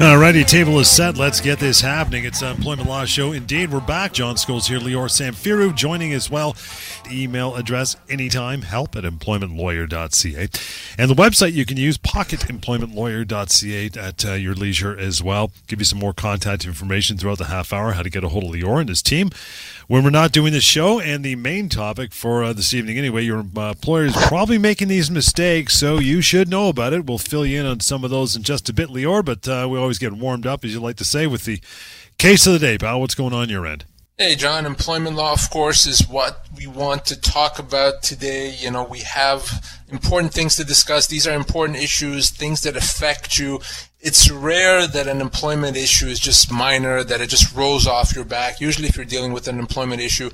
Alrighty, table is set. Let's get this happening. It's an Employment Law Show. Indeed, we're back. John Scholes here, Lior Samfiru joining as well. Email address anytime, help at employmentlawyer.ca. And the website you can use, pocketemploymentlawyer.ca at uh, your leisure as well. Give you some more contact information throughout the half hour, how to get a hold of Lior and his team. When we're not doing the show, and the main topic for uh, this evening anyway, your uh, employer is probably making these mistakes, so you should know about it. We'll fill you in on some of those in just a bit, Lior, but uh, we always get warmed up, as you like to say, with the case of the day. Pal, what's going on your end? Hey, John, employment law, of course, is what we want to talk about today. You know, we have important things to discuss. These are important issues, things that affect you. It's rare that an employment issue is just minor, that it just rolls off your back. Usually, if you're dealing with an employment issue,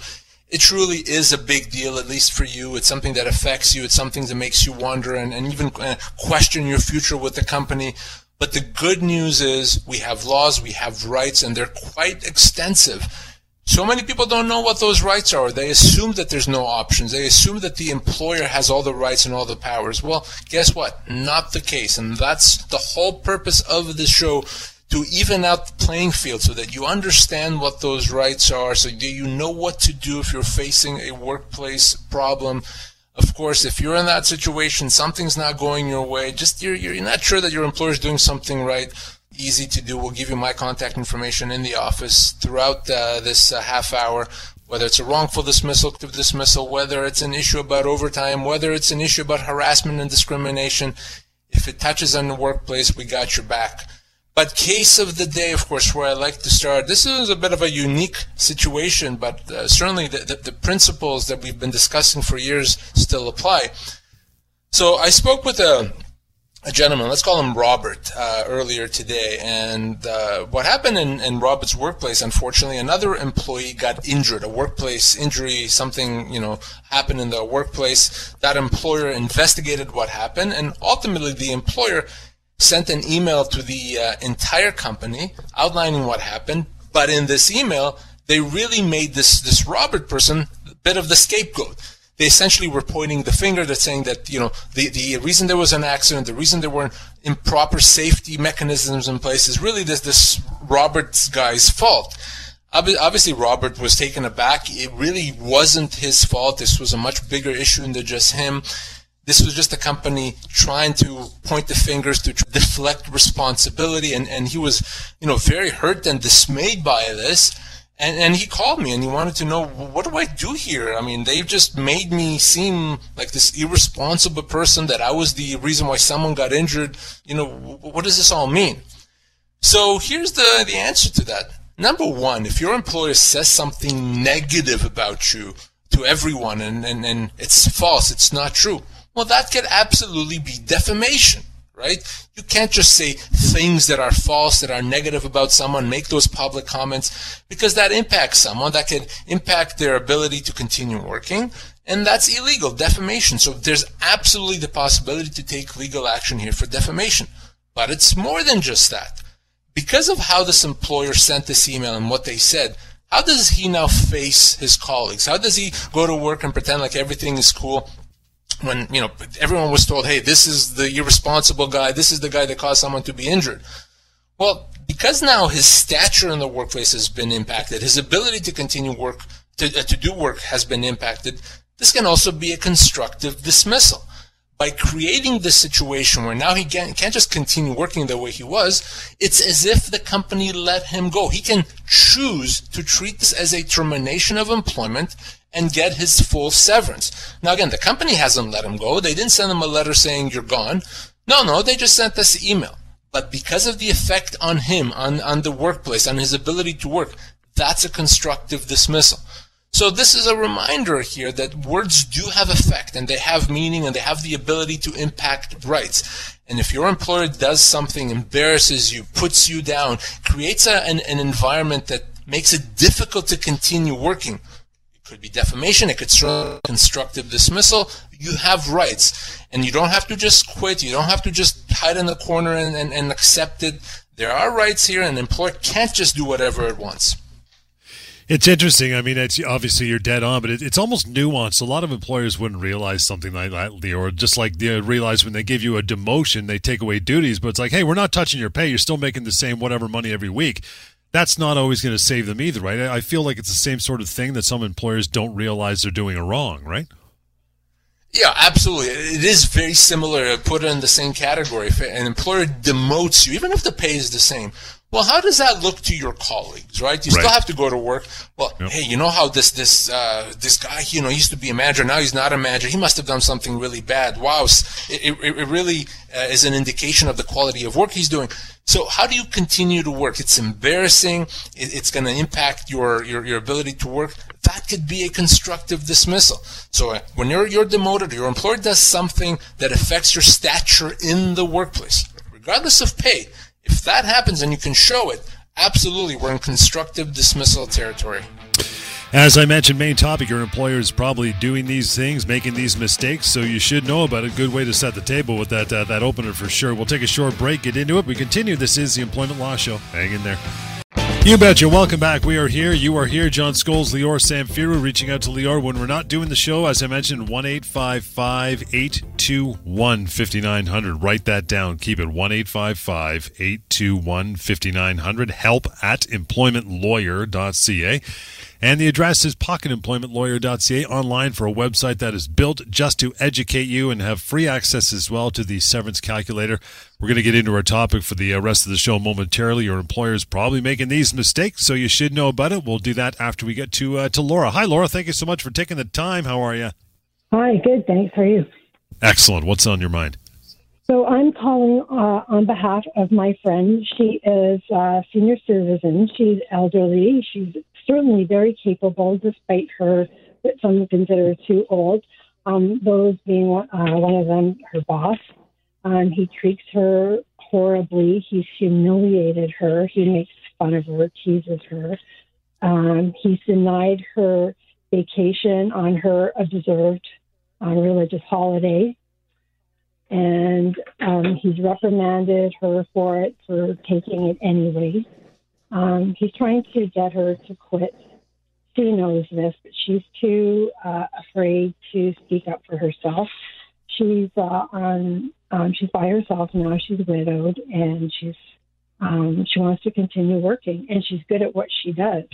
it truly is a big deal, at least for you. It's something that affects you. It's something that makes you wonder and, and even uh, question your future with the company. But the good news is we have laws, we have rights, and they're quite extensive. So many people don't know what those rights are. They assume that there's no options. They assume that the employer has all the rights and all the powers. Well, guess what? Not the case. And that's the whole purpose of the show to even out the playing field so that you understand what those rights are, so you know what to do if you're facing a workplace problem of course, if you're in that situation, something's not going your way, just you're, you're not sure that your employer is doing something right, easy to do. We'll give you my contact information in the office throughout uh, this uh, half hour. Whether it's a wrongful dismissal, dismissal, whether it's an issue about overtime, whether it's an issue about harassment and discrimination, if it touches on the workplace, we got your back. But case of the day, of course, where I like to start. This is a bit of a unique situation, but uh, certainly the, the, the, principles that we've been discussing for years still apply. So I spoke with a, a gentleman, let's call him Robert, uh, earlier today. And uh, what happened in, in Robert's workplace, unfortunately, another employee got injured, a workplace injury, something, you know, happened in the workplace. That employer investigated what happened, and ultimately the employer sent an email to the uh, entire company outlining what happened. But in this email, they really made this this Robert person a bit of the scapegoat. They essentially were pointing the finger. They're saying that you know the the reason there was an accident, the reason there weren't improper safety mechanisms in place is really this this Robert's guy's fault. Obviously, Robert was taken aback. It really wasn't his fault. This was a much bigger issue than just him. This was just a company trying to point the fingers to deflect responsibility, and, and he was, you know, very hurt and dismayed by this. And, and he called me and he wanted to know what do I do here? I mean, they've just made me seem like this irresponsible person that I was the reason why someone got injured. You know, what does this all mean? So here's the, the answer to that. Number one, if your employer says something negative about you to everyone and, and, and it's false, it's not true, well, that could absolutely be defamation, right? You can't just say things that are false, that are negative about someone, make those public comments, because that impacts someone, that could impact their ability to continue working, and that's illegal, defamation. So there's absolutely the possibility to take legal action here for defamation. But it's more than just that. Because of how this employer sent this email and what they said, how does he now face his colleagues? How does he go to work and pretend like everything is cool when you know everyone was told, "Hey, this is the irresponsible guy. This is the guy that caused someone to be injured." Well, because now his stature in the workplace has been impacted, his ability to continue work to, uh, to do work has been impacted. This can also be a constructive dismissal. By creating this situation where now he can't, can't just continue working the way he was, it's as if the company let him go. He can choose to treat this as a termination of employment and get his full severance. Now, again, the company hasn't let him go. They didn't send him a letter saying you're gone. No, no, they just sent this email. But because of the effect on him, on, on the workplace, on his ability to work, that's a constructive dismissal. So this is a reminder here that words do have effect and they have meaning and they have the ability to impact rights. And if your employer does something, embarrasses you, puts you down, creates a, an, an environment that makes it difficult to continue working, could be defamation, it could be constructive dismissal. You have rights. And you don't have to just quit. You don't have to just hide in the corner and, and, and accept it. There are rights here, and an employer can't just do whatever it wants. It's interesting. I mean, it's obviously you're dead on, but it, it's almost nuanced. A lot of employers wouldn't realize something like that, or just like they realize when they give you a demotion, they take away duties. But it's like, hey, we're not touching your pay. You're still making the same whatever money every week. That's not always going to save them either, right? I feel like it's the same sort of thing that some employers don't realize they're doing a wrong, right? Yeah, absolutely. It is very similar. Put it in the same category. If an employer demotes you, even if the pay is the same, well, how does that look to your colleagues, right? You right. still have to go to work. Well, yep. hey, you know how this this uh, this guy, you know, used to be a manager. Now he's not a manager. He must have done something really bad. Wow, it, it, it really uh, is an indication of the quality of work he's doing. So how do you continue to work? It's embarrassing. It, it's going to impact your, your your ability to work. That could be a constructive dismissal. So uh, when you're you're demoted, or your employer does something that affects your stature in the workplace, regardless of pay if that happens and you can show it, absolutely, we're in constructive dismissal territory. As I mentioned, main topic, your employer is probably doing these things, making these mistakes, so you should know about it. Good way to set the table with that uh, that opener for sure. We'll take a short break, get into it. We continue. This is the Employment Law Show. Hang in there. You betcha. Welcome back. We are here. You are here. John Scholes, Lior Samfiru, reaching out to Lior when we're not doing the show. As I mentioned, 1 821 5900. Write that down. Keep it 1 821 5900. Help at employmentlawyer.ca. And the address is pocketemploymentlawyer.ca online for a website that is built just to educate you and have free access as well to the severance calculator. We're going to get into our topic for the uh, rest of the show momentarily. Your employer is probably making these mistakes, so you should know about it. We'll do that after we get to uh, to Laura. Hi, Laura. Thank you so much for taking the time. How are you? Hi, good. Thanks. How are you? Excellent. What's on your mind? So I'm calling uh, on behalf of my friend. She is a senior citizen. She's elderly. She's certainly very capable, despite her what some consider too old. Um, those being uh, one of them, her boss. Um, he treats her horribly. He's humiliated her. He makes fun of her, teases her. Um, he's denied her vacation on her observed uh, religious holiday. And um, he's reprimanded her for it, for taking it anyway. Um, he's trying to get her to quit. She knows this, but she's too uh, afraid to speak up for herself. She's uh, on. Um, she's by herself now. She's widowed, and she's um, she wants to continue working, and she's good at what she does.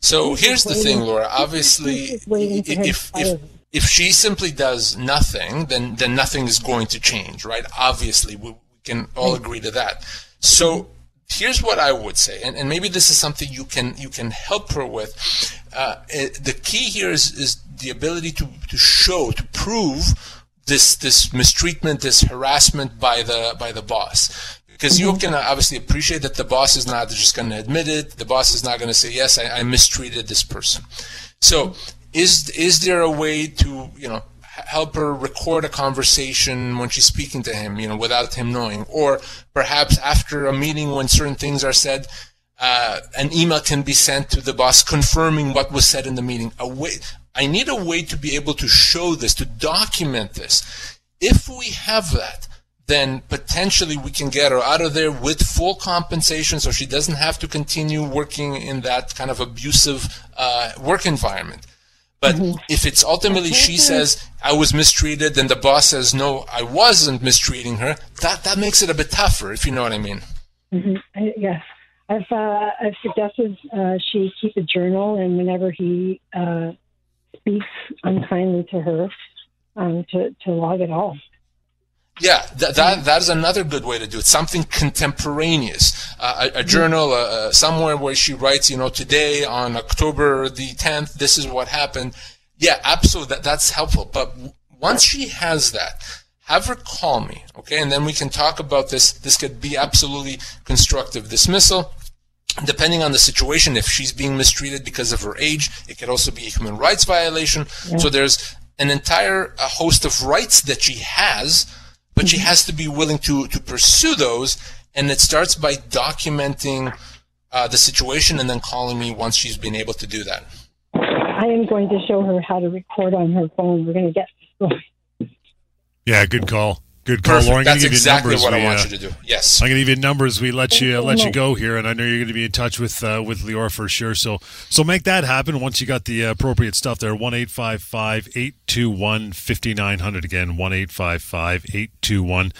So here's the thing, Laura. Obviously, if if if she simply does nothing, then then nothing is going to change, right? Obviously, we, we can all agree to that. So here's what I would say, and, and maybe this is something you can you can help her with. Uh, it, the key here is, is the ability to, to show, to prove this this mistreatment, this harassment by the by the boss. Because you can obviously appreciate that the boss is not just going to admit it. The boss is not going to say, "Yes, I, I mistreated this person." So, is is there a way to you know help her record a conversation when she's speaking to him, you know, without him knowing. Or perhaps after a meeting when certain things are said, uh, an email can be sent to the boss confirming what was said in the meeting. A way, I need a way to be able to show this, to document this. If we have that, then potentially we can get her out of there with full compensation so she doesn't have to continue working in that kind of abusive uh, work environment. But mm-hmm. if it's ultimately she says I was mistreated, and the boss says no, I wasn't mistreating her, that that makes it a bit tougher, if you know what I mean. Mm-hmm. I, yes, I've uh, I've suggested uh, she keep a journal, and whenever he uh, speaks unkindly to her, um, to to log it all. Yeah, that, that, that is another good way to do it. Something contemporaneous. Uh, a, a, journal, uh, uh, somewhere where she writes, you know, today on October the 10th, this is what happened. Yeah, absolutely. That, that's helpful. But once she has that, have her call me, okay? And then we can talk about this. This could be absolutely constructive dismissal. Depending on the situation, if she's being mistreated because of her age, it could also be a human rights violation. Yeah. So there's an entire host of rights that she has but she has to be willing to to pursue those and it starts by documenting uh, the situation and then calling me once she's been able to do that. I am going to show her how to record on her phone. We're going to get yeah good call Good call, Lauren. That's exactly what we, I want uh, you to do. Yes, I'm going to give you numbers. We let you uh, let you go here, and I know you're going to be in touch with uh, with Lior for sure. So so make that happen once you got the appropriate stuff there. One eight five five eight two one fifty nine hundred again. One eight five five eight two one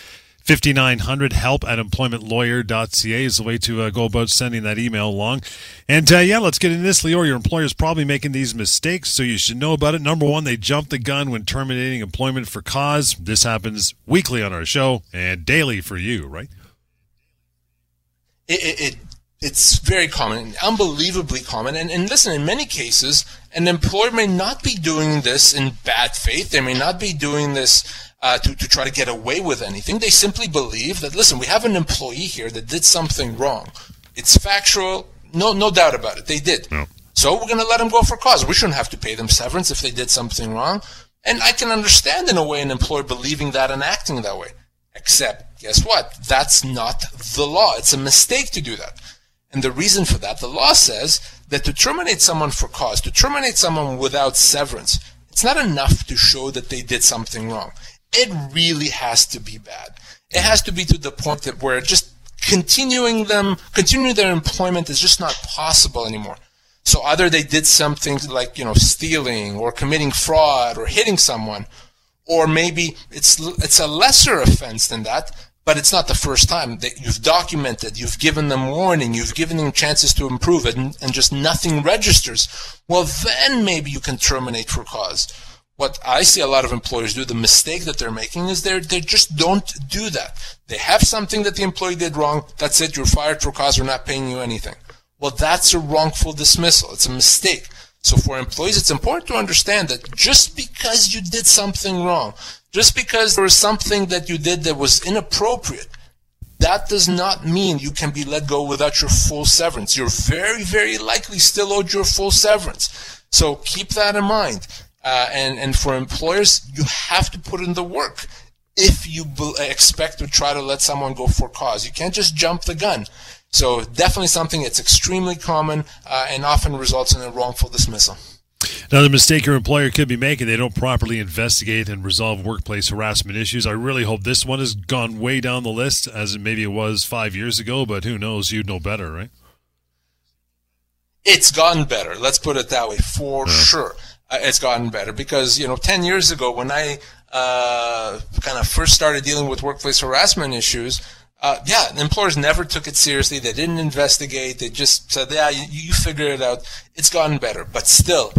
5900 help at employmentlawyer.ca is the way to uh, go about sending that email along. And uh, yeah, let's get into this, Lior. Your employer is probably making these mistakes, so you should know about it. Number one, they jump the gun when terminating employment for cause. This happens weekly on our show and daily for you, right? It, it, it it's very common, unbelievably common. And, and listen, in many cases, an employer may not be doing this in bad faith. They may not be doing this uh, to, to try to get away with anything. They simply believe that, listen, we have an employee here that did something wrong. It's factual, no, no doubt about it. They did. No. So we're going to let them go for cause. We shouldn't have to pay them severance if they did something wrong. And I can understand in a way an employer believing that and acting that way. Except, guess what? That's not the law. It's a mistake to do that. And the reason for that, the law says that to terminate someone for cause, to terminate someone without severance, it's not enough to show that they did something wrong it really has to be bad. It has to be to the point that where just continuing them, continuing their employment is just not possible anymore. So either they did something like, you know, stealing or committing fraud or hitting someone, or maybe it's, it's a lesser offense than that, but it's not the first time that you've documented, you've given them warning, you've given them chances to improve it, and, and just nothing registers. Well, then maybe you can terminate for cause what I see a lot of employers do, the mistake that they're making is they they just don't do that. They have something that the employee did wrong. That's it. You're fired for cause. We're not paying you anything. Well, that's a wrongful dismissal. It's a mistake. So for employees, it's important to understand that just because you did something wrong, just because there was something that you did that was inappropriate, that does not mean you can be let go without your full severance. You're very, very likely still owed your full severance. So keep that in mind. Uh, and, and for employers, you have to put in the work if you be- expect to try to let someone go for cause. You can't just jump the gun. So definitely something that's extremely common uh, and often results in a wrongful dismissal. Another mistake your employer could be making, they don't properly investigate and resolve workplace harassment issues. I really hope this one has gone way down the list as maybe it was five years ago, but who knows? You'd know better, right? It's gotten better. Let's put it that way, for yeah. sure uh, it's gotten better because you know 10 years ago when I uh, kind of first started dealing with workplace harassment issues, uh, yeah, employers never took it seriously. They didn't investigate. They just said, "Yeah, you, you figure it out." It's gotten better, but still,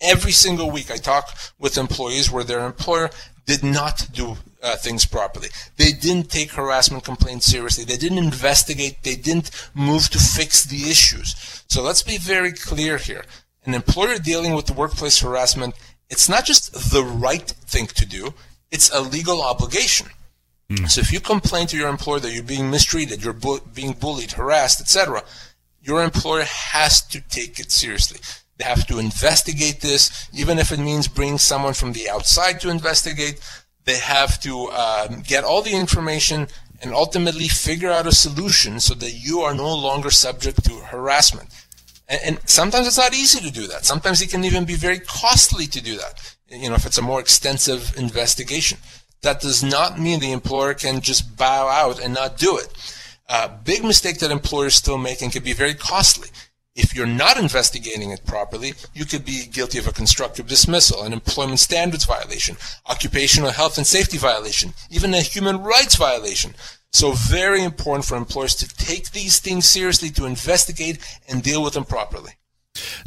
every single week I talk with employees where their employer did not do uh, things properly. They didn't take harassment complaints seriously. They didn't investigate. They didn't move to fix the issues. So let's be very clear here an employer dealing with workplace harassment, it's not just the right thing to do, it's a legal obligation. Mm. So if you complain to your employer that you're being mistreated, you're bu- being bullied, harassed, etc., your employer has to take it seriously. They have to investigate this, even if it means bringing someone from the outside to investigate. They have to um, get all the information and ultimately figure out a solution so that you are no longer subject to harassment. And, and sometimes it's not easy to do that. Sometimes it can even be very costly to do that. You know, if it's a more extensive investigation. That does not mean the employer can just bow out and not do it. A big mistake that employers still make and can be very costly. If you're not investigating it properly, you could be guilty of a constructive dismissal, an employment standards violation, occupational health and safety violation, even a human rights violation. So very important for employers to take these things seriously, to investigate and deal with them properly.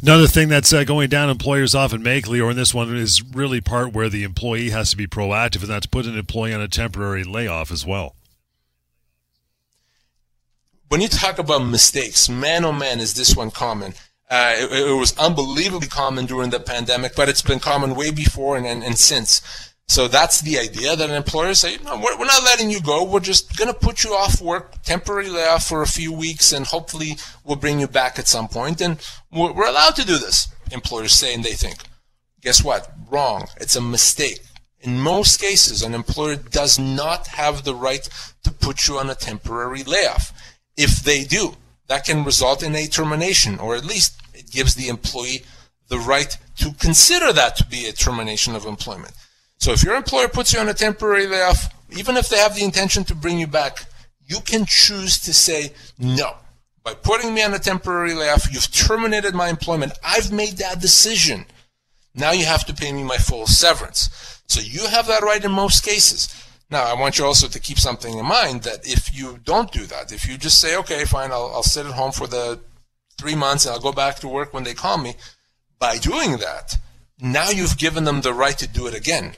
Another thing that's uh, going down, employers often make, Lior, and this one is really part where the employee has to be proactive, and that's put an employee on a temporary layoff as well. When you talk about mistakes, man oh man, is this one common. Uh, it, it, was unbelievably common during the pandemic, but it's been common way before and, and, and since. So that's the idea that an employer say, no, we're, we're not letting you go. We're just going to put you off work, temporary layoff for a few weeks, and hopefully we'll bring you back at some point. And we're, we're allowed to do this. Employers say and they think. Guess what? Wrong. It's a mistake. In most cases, an employer does not have the right to put you on a temporary layoff. If they do, that can result in a termination, or at least it gives the employee the right to consider that to be a termination of employment. So if your employer puts you on a temporary layoff, even if they have the intention to bring you back, you can choose to say no. By putting me on a temporary layoff, you've terminated my employment. I've made that decision. Now you have to pay me my full severance. So you have that right in most cases. Now, I want you also to keep something in mind that if you don't do that, if you just say, okay, fine, I'll, I'll sit at home for the three months and I'll go back to work when they call me, by doing that, now you've given them the right to do it again.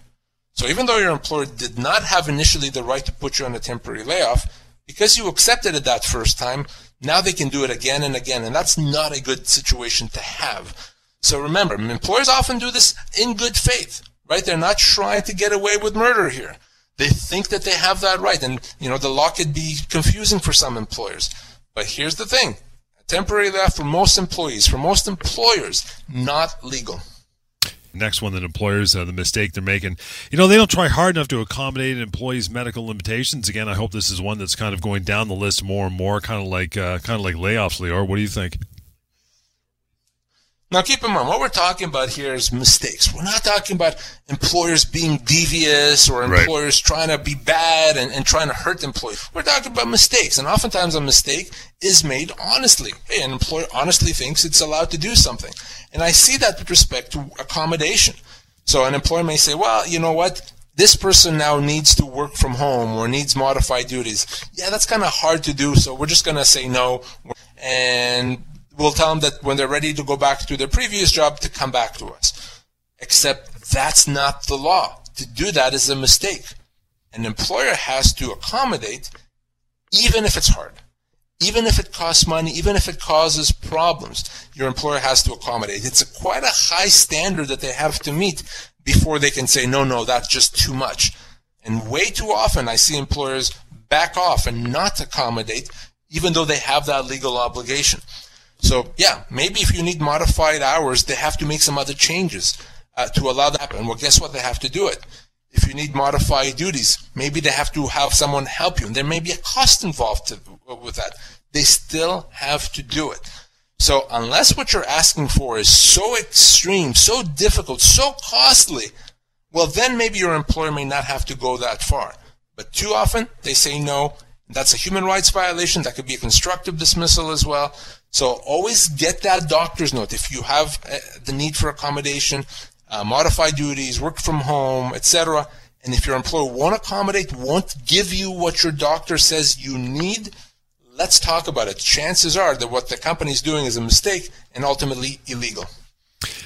So even though your employer did not have initially the right to put you on a temporary layoff, because you accepted it that first time, now they can do it again and again, and that's not a good situation to have. So remember, employers often do this in good faith, right? They're not trying to get away with murder here. They think that they have that right, and you know the law could be confusing for some employers. But here's the thing: temporary layoff for most employees, for most employers, not legal next one that employers uh, the mistake they're making. You know they don't try hard enough to accommodate an employees medical limitations. Again i hope this is one that's kind of going down the list more and more kind of like uh, kind of like layoffs Lior what do you think now, keep in mind, what we're talking about here is mistakes. We're not talking about employers being devious or employers right. trying to be bad and, and trying to hurt employees. We're talking about mistakes. And oftentimes a mistake is made honestly. Hey, an employer honestly thinks it's allowed to do something. And I see that with respect to accommodation. So an employer may say, well, you know what? This person now needs to work from home or needs modified duties. Yeah, that's kind of hard to do. So we're just going to say no. And we'll tell them that when they're ready to go back to their previous job to come back to us. Except that's not the law. To do that is a mistake. An employer has to accommodate even if it's hard. Even if it costs money, even if it causes problems, your employer has to accommodate. It's a, quite a high standard that they have to meet before they can say, no, no, that's just too much. And way too often I see employers back off and not accommodate, even though they have that legal obligation. So yeah, maybe if you need modified hours, they have to make some other changes uh, to allow that happen. Well, guess what? They have to do it. If you need modified duties, maybe they have to have someone help you, and there may be a cost involved to, with that. They still have to do it. So unless what you're asking for is so extreme, so difficult, so costly, well, then maybe your employer may not have to go that far. But too often, they say no. That's a human rights violation. That could be a constructive dismissal as well. So always get that doctor's note if you have uh, the need for accommodation, uh, modify duties, work from home, etc. And if your employer won't accommodate, won't give you what your doctor says you need, let's talk about it. Chances are that what the company's doing is a mistake and ultimately illegal.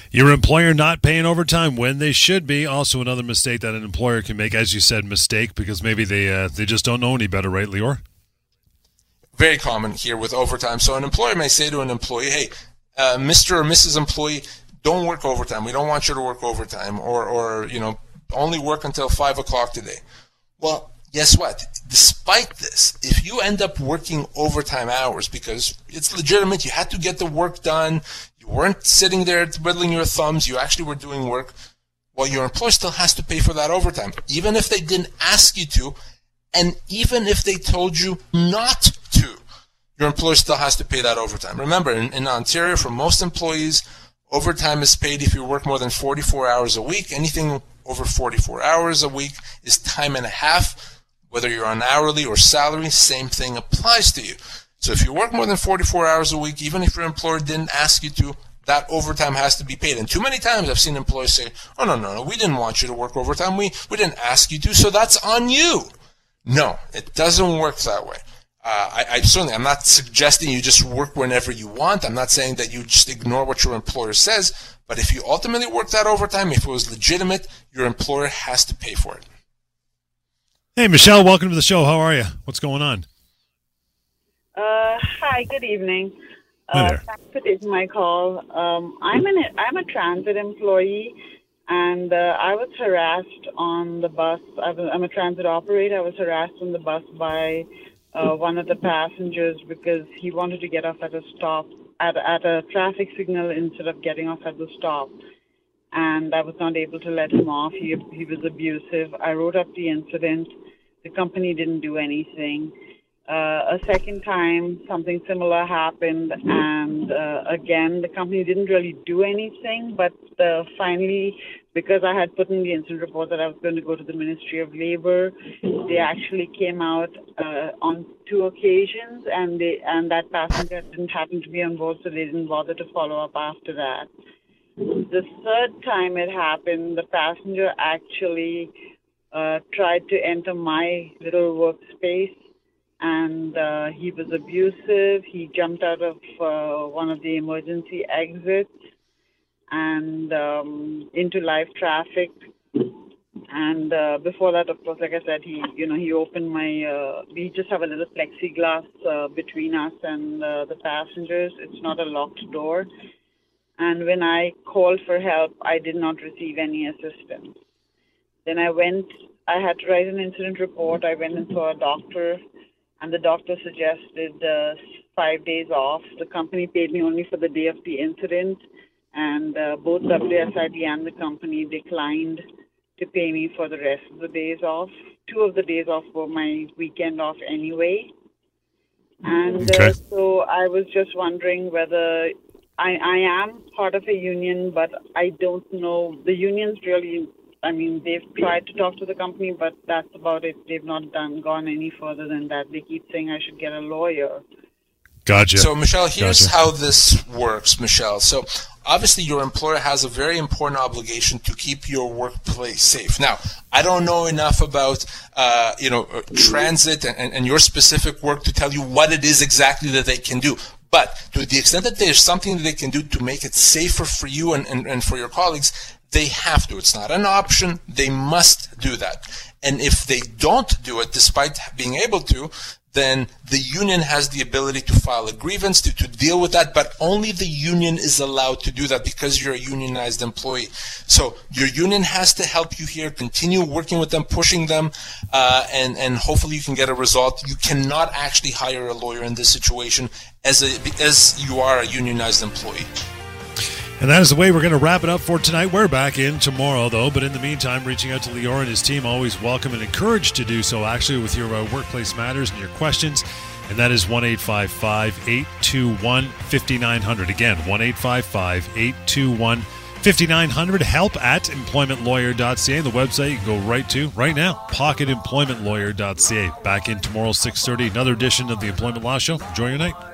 Your employer not paying overtime when they should be. Also, another mistake that an employer can make, as you said, mistake because maybe they uh, they just don't know any better, right, Lior? Very common here with overtime. So an employer may say to an employee, hey, uh, Mr. or Mrs. Employee, don't work overtime. We don't want you to work overtime or, or, you know, only work until five o'clock today. Well, guess what? Despite this, if you end up working overtime hours because it's legitimate, you had to get the work done, you weren't sitting there twiddling your thumbs, you actually were doing work, well, your employer still has to pay for that overtime, even if they didn't ask you to, and even if they told you not to, your employer still has to pay that overtime. Remember, in, in Ontario, for most employees, overtime is paid if you work more than 44 hours a week. Anything over 44 hours a week is time and a half. Whether you're on hourly or salary, same thing applies to you. So if you work more than 44 hours a week, even if your employer didn't ask you to, that overtime has to be paid. And too many times I've seen employees say, oh, no, no, no, we didn't want you to work overtime. We, we didn't ask you to, so that's on you. No, it doesn't work that way. Uh, I, I, certainly, I'm not suggesting you just work whenever you want. I'm not saying that you just ignore what your employer says. But if you ultimately work that overtime, if it was legitimate, your employer has to pay for it. Hey, Michelle, welcome to the show. How are you? What's going on? Uh, hi, good evening. Uh, thanks for taking my call. Um, I'm an I'm a transit employee, and uh, I was harassed on the bus. I am a transit operator. I was harassed on the bus by uh, one of the passengers because he wanted to get off at a stop at at a traffic signal instead of getting off at the stop, and I was not able to let him off. He he was abusive. I wrote up the incident. The company didn't do anything. Uh, a second time, something similar happened, and uh, again, the company didn't really do anything. But uh, finally, because I had put in the incident report that I was going to go to the Ministry of Labor, they actually came out uh, on two occasions, and they and that passenger didn't happen to be on board, so they didn't bother to follow up after that. The third time it happened, the passenger actually uh, tried to enter my little workspace and uh, he was abusive. He jumped out of uh, one of the emergency exits and um, into live traffic. And uh, before that, of course, like I said, he, you know, he opened my. Uh, we just have a little plexiglass uh, between us and uh, the passengers. It's not a locked door. And when I called for help, I did not receive any assistance. Then I went. I had to write an incident report. I went and saw a doctor and the doctor suggested uh, five days off. The company paid me only for the day of the incident, and uh, both WSIB and the company declined to pay me for the rest of the days off. Two of the days off were my weekend off anyway. And uh, okay. uh, so I was just wondering whether I, I am part of a union, but I don't know. The unions really I mean, they've tried to talk to the company, but that's about it. They've not done gone any further than that. They keep saying I should get a lawyer. Gotcha. So, Michelle, here's gotcha. how this works, Michelle. So, obviously, your employer has a very important obligation to keep your workplace safe. Now, I don't know enough about, uh, you know, uh, transit and, and your specific work to tell you what it is exactly that they can do. But to the extent that there's something that they can do to make it safer for you and, and, and for your colleagues, they have to. It's not an option. They must do that. And if they don't do it, despite being able to, then the union has the ability to file a grievance to, to deal with that, but only the union is allowed to do that because you're a unionized employee. So your union has to help you here, continue working with them, pushing them, uh, and, and hopefully you can get a result. You cannot actually hire a lawyer in this situation as, a, as you are a unionized employee. And that is the way we're going to wrap it up for tonight. We're back in tomorrow, though. But in the meantime, reaching out to Lior and his team, always welcome and encouraged to do so, actually, with your uh, workplace matters and your questions. And that is 1 821 5900. Again, 1 821 5900. Help at employmentlawyer.ca. The website you can go right to right now, pocketemploymentlawyer.ca. Back in tomorrow, 6.30, another edition of the Employment Law Show. Enjoy your night.